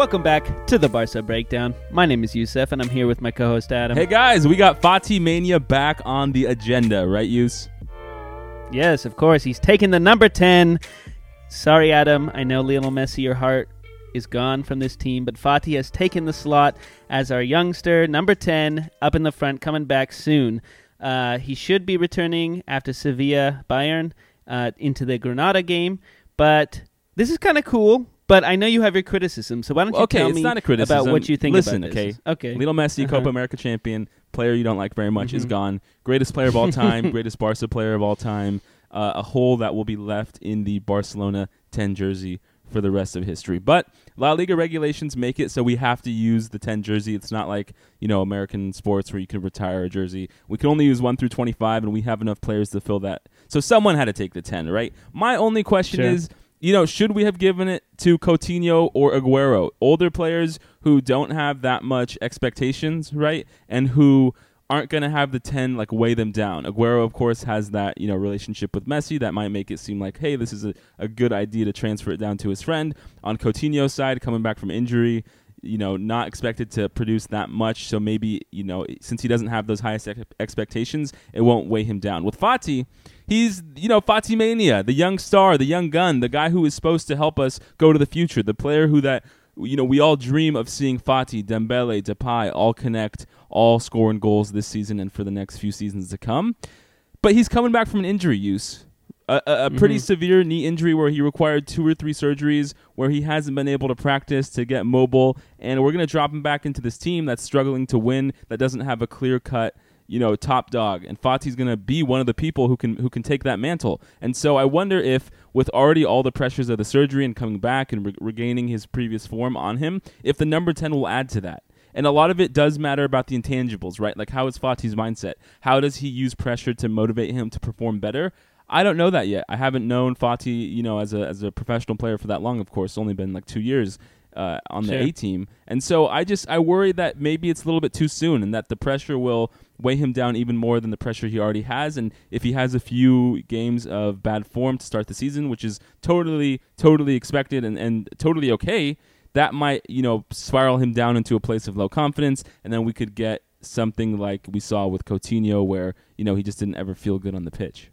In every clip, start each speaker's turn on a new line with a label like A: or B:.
A: Welcome back to the Barca Breakdown. My name is Yusef, and I'm here with my co-host Adam.
B: Hey guys, we got Fati Mania back on the agenda, right, Yus?
A: Yes, of course. He's taking the number 10. Sorry, Adam. I know Lionel Messi, your heart is gone from this team, but Fati has taken the slot as our youngster, number 10, up in the front, coming back soon. Uh, he should be returning after Sevilla Bayern uh, into the Granada game, but this is kind of cool. But I know you have your criticism, so why don't you
B: okay,
A: tell
B: it's
A: me
B: not a criticism.
A: about what you think
B: Listen,
A: about this?
B: okay?
A: Okay.
B: Lionel Messi,
A: Uh-huh.
B: Copa America champion, player you don't like very much, is
A: Mhm.
B: gone. Greatest player of all time, greatest Barca player of all time. Uh, a hole that will be left in the Barcelona 10 jersey for the rest of history. But La Liga regulations make it so we have to use the 10 jersey. It's not like, you know, American sports where you can retire a jersey. We can only use 1 through 25 and we have enough players to fill that. So someone had to take the 10, right? My only question
A: Sure.
B: is you know, should we have given it to Coutinho or Aguero? Older players who don't have that much expectations, right? And who aren't going to have the 10 like weigh them down. Aguero of course has that, you know, relationship with Messi that might make it seem like, hey, this is a, a good idea to transfer it down to his friend. On Coutinho's side, coming back from injury, you know, not expected to produce that much, so maybe, you know, since he doesn't have those highest ex- expectations, it won't weigh him down. With Fati, he's, you know, Fati Mania, the young star, the young gun, the guy who is supposed to help us go to the future, the player who that you know, we all dream of seeing Fati, Dembele, Depay all connect, all scoring goals this season and for the next few seasons to come. But he's coming back from an injury use. A, a, a pretty
A: Mhm.
B: severe knee injury where he required two or three surgeries, where he hasn't been able to practice to get mobile, and we're going to drop him back into this team that's struggling to win, that doesn't have a clear cut, you know, top dog. And Fati's going to be one of the people who can who can take that mantle. And so I wonder if, with already all the pressures of the surgery and coming back and re- regaining his previous form on him, if the number ten will add to that. And a lot of it does matter about the intangibles, right? Like how is Fati's mindset? How does he use pressure to motivate him to perform better? I don't know that yet. I haven't known Fati, you know, as a as a professional player for that long. Of course, only been like two years uh, on the
A: Sure.
B: A team, and so I just I worry that maybe it's a little bit too soon, and that the pressure will weigh him down even more than the pressure he already has. And if he has a few games of bad form to start the season, which is totally totally expected and and totally okay, that might you know spiral him down into a place of low confidence, and then we could get something like we saw with Coutinho, where you know he just didn't ever feel good on the pitch.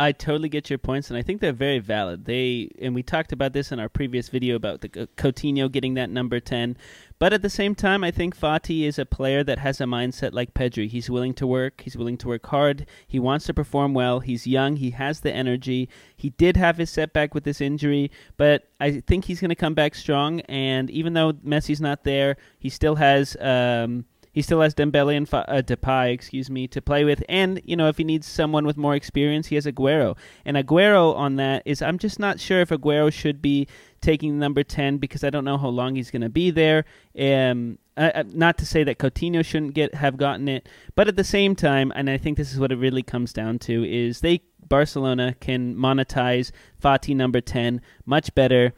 A: I totally get your points, and I think they're very valid. They and we talked about this in our previous video about the C- Coutinho getting that number ten. But at the same time, I think Fati is a player that has a mindset like Pedri. He's willing to work. He's willing to work hard. He wants to perform well. He's young. He has the energy. He did have his setback with this injury, but I think he's going to come back strong. And even though Messi's not there, he still has. Um, he still has Dembele and uh, Depay, excuse me, to play with, and you know if he needs someone with more experience, he has Aguero. And Aguero on that is I'm just not sure if Aguero should be taking number ten because I don't know how long he's going to be there. Um, uh, not to say that Coutinho shouldn't get have gotten it, but at the same time, and I think this is what it really comes down to is they Barcelona can monetize Fati number ten much better.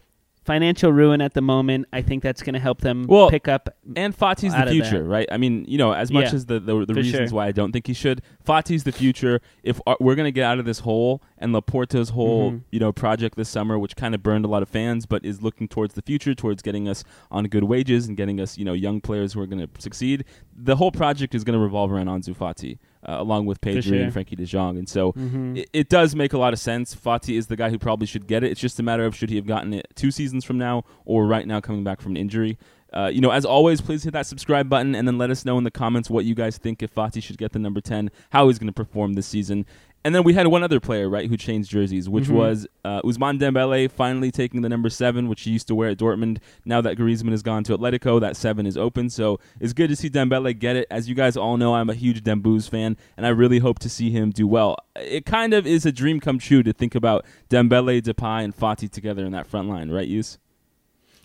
A: Financial ruin at the moment. I think that's going to help them
B: Well,
A: pick up
B: And Fati's the future, right? I mean, you know, as much
A: Yeah,
B: as the the, the reasons
A: sure.
B: why I don't think he should, Fati's the future. If uh, we're gonna get out of this hole and Laporta's whole,
A: Mhm.
B: you know, project this summer, which kind of burned a lot of fans, but is looking towards the future, towards getting us on good wages and getting us, you know, young players who are gonna succeed. The whole project is gonna revolve around Ansu Fati, uh, along with Pedri
A: sure.
B: and Frenkie de Jong, and so.
A: Mhm.
B: It, it does make a lot of sense. Fati is the guy who probably should get it. It's just a matter of should he have gotten it two seasons from now or right now coming back from an injury. Uh, you know, as always, please hit that subscribe button and then let us know in the comments what you guys think if Fati should get the number 10, how he's going to perform this season. And then we had one other player, right, who changed jerseys, which
A: Mhm.
B: was uh, Ousmane Dembele finally taking the number seven, which he used to wear at Dortmund. Now that Griezmann has gone to Atletico, that seven is open. So it's good to see Dembele get it. As you guys all know, I'm a huge Dembouz fan, and I really hope to see him do well. It kind of is a dream come true to think about Dembele, Depay, and Fati together in that front line, right, Yus?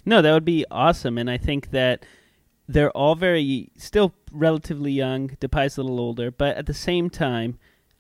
A: No, that would be awesome, and I think that they're all very still relatively young. Depay's a little older, but at the same time,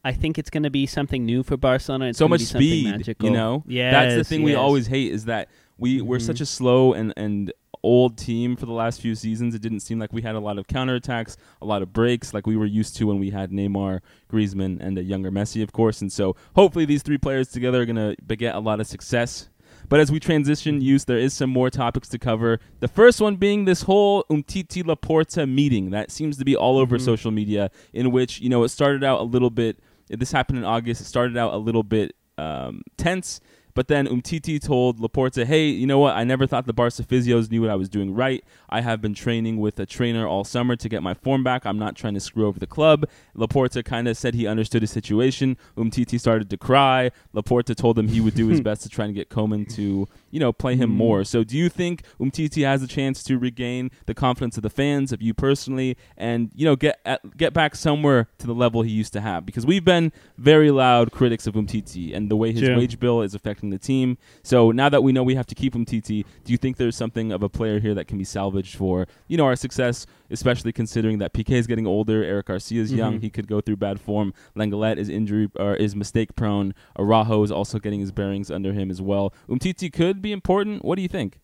A: I think it's going to be something new for Barcelona. It's
B: so much speed,
A: magical.
B: you know.
A: Yeah,
B: that's the thing we always hate is that we we're
A: Mhm.
B: such a slow and and old team for the last few seasons. It didn't seem like we had a lot of counterattacks, a lot of breaks like we were used to when we had Neymar, Griezmann, and a younger Messi, of course. And so hopefully these three players together are going to beget a lot of success. But as we transition use, there is some more topics to cover. The first one being this whole Umtiti Laporta meeting that seems to be all over
A: Mhm.
B: social media, in which you know it started out a little bit. This happened in August. It started out a little bit um, tense. But then Umtiti told Laporta, "Hey, you know what? I never thought the Barca physios knew what I was doing right. I have been training with a trainer all summer to get my form back. I'm not trying to screw over the club." Laporta kind of said he understood his situation. Umtiti started to cry. Laporta told him he would do his best to try and get Koeman to, you know, play him
A: Mm.
B: more. So, do you think Umtiti has a chance to regain the confidence of the fans, of you personally, and you know, get at, get back somewhere to the level he used to have? Because we've been very loud critics of Umtiti and the way his wage bill is affecting the team. So now that we know we have to keep Umtiti, do you think there's something of a player here that can be salvaged for you know our success, especially considering that Piqué is getting older, Eric Garcia is young,
A: Mhm.
B: he could go through bad form. Lenglet is injury or is mistake prone. Araujo is also getting his bearings under him as well. Umtiti could be important. What do you think?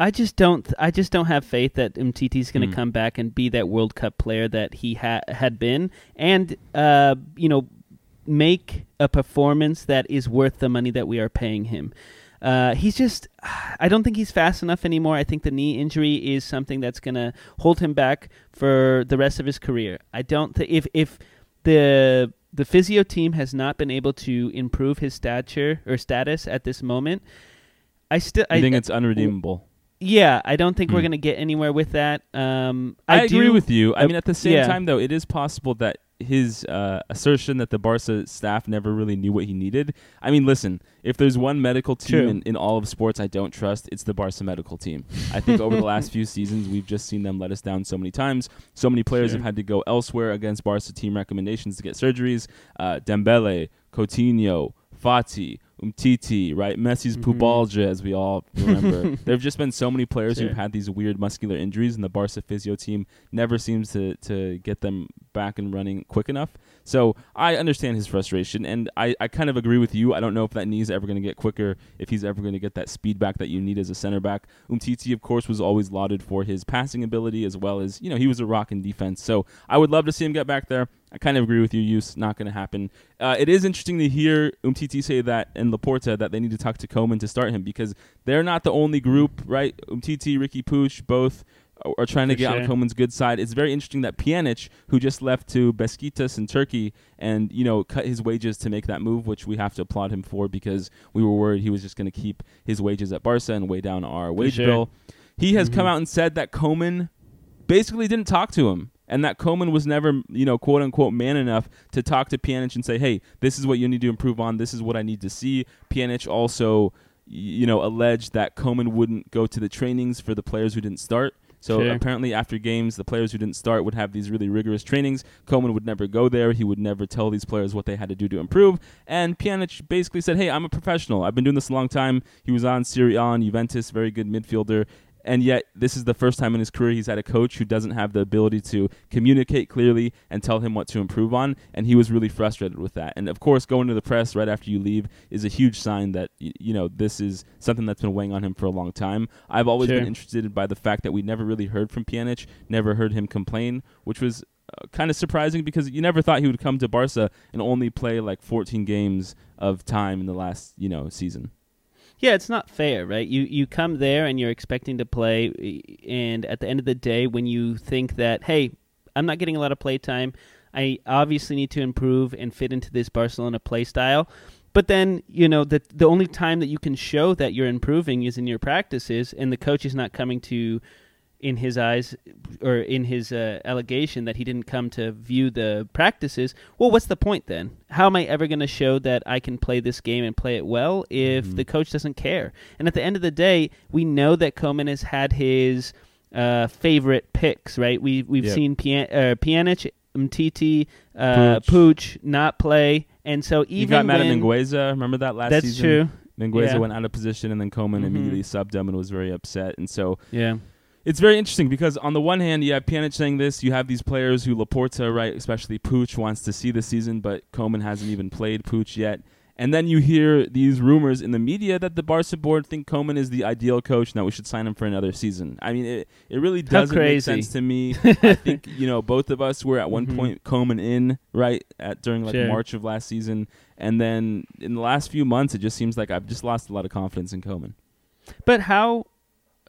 A: I just don't. I just don't have faith that Umtiti's going to
B: Mm.
A: come back and be that World Cup player that he ha- had been, and uh, you know, make a performance that is worth the money that we are paying him. Uh, he's just. I don't think he's fast enough anymore. I think the knee injury is something that's going to hold him back for the rest of his career. I don't. think, if if the the physio team has not been able to improve his stature or status at this moment, I still.
B: I think it's unredeemable.
A: yeah, I don't think we're
B: Hmm.
A: going to get anywhere with that. Um,
B: I,
A: I,
B: agree
A: do-
B: with you. I mean, at the same
A: yeah.
B: time, though, it is possible that his uh, assertion that the Barca staff never really knew what he needed. I mean, listen, if there's one medical team in, in all of sports I don't trust, it's the Barca medical team. I think over the last few seasons, we've just seen them let us down so many times. So many players
A: Sure.
B: have had to go elsewhere against Barca team recommendations to get surgeries. Uh, Dembele, Coutinho, Fati, Umtiti, right? Messi's
A: Mhm.
B: pubalgia, as we all remember. there have just been so many players
A: Sure.
B: who've had these weird muscular injuries, and the Barca physio team never seems to, to get them back and running quick enough. So I understand his frustration, and I, I kind of agree with you. I don't know if that knee is ever going to get quicker, if he's ever going to get that speed back that you need as a center back. Umtiti, of course, was always lauded for his passing ability as well as, you know, he was a rock in defense. So I would love to see him get back there. I kind of agree with you, Use. Not going to happen. Uh, it is interesting to hear Umtiti say that and Laporta that they need to talk to Koeman to start him because they're not the only group, right? Umtiti, Riqui Puig, both are- trying to
A: For
B: get on
A: sure.
B: Koeman's good side. It's very interesting that Pjanic, who just left to Besiktas in Turkey and you know cut his wages to make that move, which we have to applaud him for because we were worried he was just going to keep his wages at Barca and weigh down our wage
A: sure.
B: bill. He has come
A: Mhm.
B: out and said that Koeman basically didn't talk to him. And that Koeman was never, you know, quote unquote, man enough to talk to Pjanic and say, "Hey, this is what you need to improve on. This is what I need to see." Pjanic also, you know, alleged that Koeman wouldn't go to the trainings for the players who didn't start. So
A: Sure.
B: apparently, after games, the players who didn't start would have these really rigorous trainings. Koeman would never go there. He would never tell these players what they had to do to improve. And Pjanic basically said, "Hey, I'm a professional. I've been doing this a long time." He was on Serie A and Juventus, very good midfielder. And yet, this is the first time in his career he's had a coach who doesn't have the ability to communicate clearly and tell him what to improve on. And he was really frustrated with that. And of course, going to the press right after you leave is a huge sign that you know this is something that's been weighing on him for a long time. I've always
A: Sure.
B: been interested by the fact that we never really heard from Pjanic, never heard him complain, which was uh, kind of surprising because you never thought he would come to Barca and only play like 14 games of time in the last you know season.
A: Yeah, it's not fair, right? You you come there and you're expecting to play, eh, and at the end of the day, when you think that, hey, I'm not getting a lot of play time, I obviously need to improve and fit into this Barcelona play style. But then, you know, the the only time that you can show that you're improving is in your practices, and the coach is not coming to, in his eyes, or in his uh, allegation that he didn't come to view the practices. Well, what's the point then? How am I ever going to show that I can play this game and play it well if
B: Mhm.
A: the coach doesn't care? And at the end of the day, we know that Koeman has had his uh, favorite picks, right? We we've
B: Yep.
A: seen Pian- uh, Pjanic, Mtiti, uh,
B: Puig.
A: Puig not play, and so even
B: you got mad
A: when,
B: at Mingueza. Remember that last
A: that's
B: season?
A: true.
B: Mingueza
A: Yeah.
B: went out of position, and then Koeman
A: Mhm.
B: immediately subbed him and was very upset. And so
A: Yeah.
B: It's very interesting because on the one hand, you have Pjanic saying this, you have these players who Laporta, right, especially Puig, wants to see this season, but Koeman hasn't even played Puig yet. And then you hear these rumors in the media that the Barca board think Koeman is the ideal coach and that we should sign him for another season. I mean, it, it really doesn't make sense to me. I think, you know, both of us were at one
A: Mhm.
B: point Koeman in, right, at during like
A: Sure.
B: March of last season. And then in the last few months, it just seems like I've just lost a lot of confidence in Koeman.
A: But how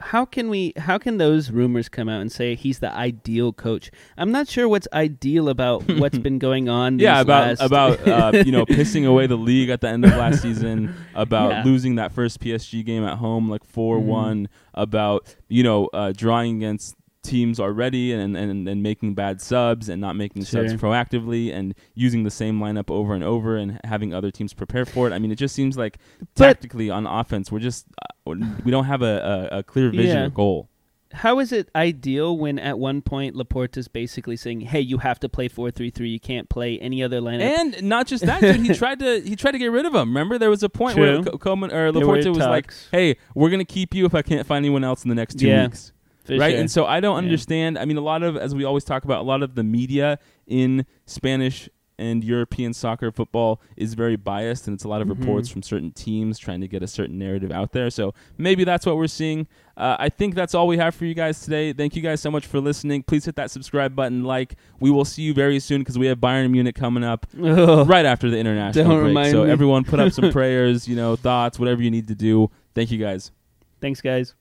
A: how can we how can those rumors come out and say he's the ideal coach? I'm not sure what's ideal about what's been going on. These
B: yeah, about
A: last-
B: about uh, you know pissing away the league at the end of last season, about
A: Yeah.
B: losing that first PSG game at home like four one, about you know uh, drawing against teams already and, and and making bad subs and not making subs proactively and using the same lineup over and over and having other teams prepare for it. I mean, it just seems like
A: But-
B: tactically on offense, we're just uh, we don't have a, a, a clear vision
A: Yeah.
B: or goal.
A: how is it ideal when at one point Laporta's basically saying, "Hey, you have to play four three three. You can't play any other lineup."
B: And not just that, dude. He tried to he tried to get rid of him. Remember, there was a point where
A: True.
B: Co- Coleman or Laporta was like, "Hey, we're gonna keep you if I can't find anyone else in the next two
A: Yeah,
B: weeks."
A: For
B: right?
A: sure.
B: And so I don't
A: Yeah.
B: understand. I mean, a lot of, as we always talk about, a lot of the media in Spanish and European soccer football is very biased, and it's a lot of
A: Mhm.
B: reports from certain teams trying to get a certain narrative out there. So maybe that's what we're seeing. Uh, I think that's all we have for you guys today. Thank you guys so much for listening. Please hit that subscribe button, like. We will see you very soon because we have Bayern Munich coming up
A: Ugh.
B: right after the international
A: Don't
B: break. So
A: me.
B: everyone, put up some prayers, you know, thoughts, whatever you need to do. Thank you guys.
A: Thanks, guys.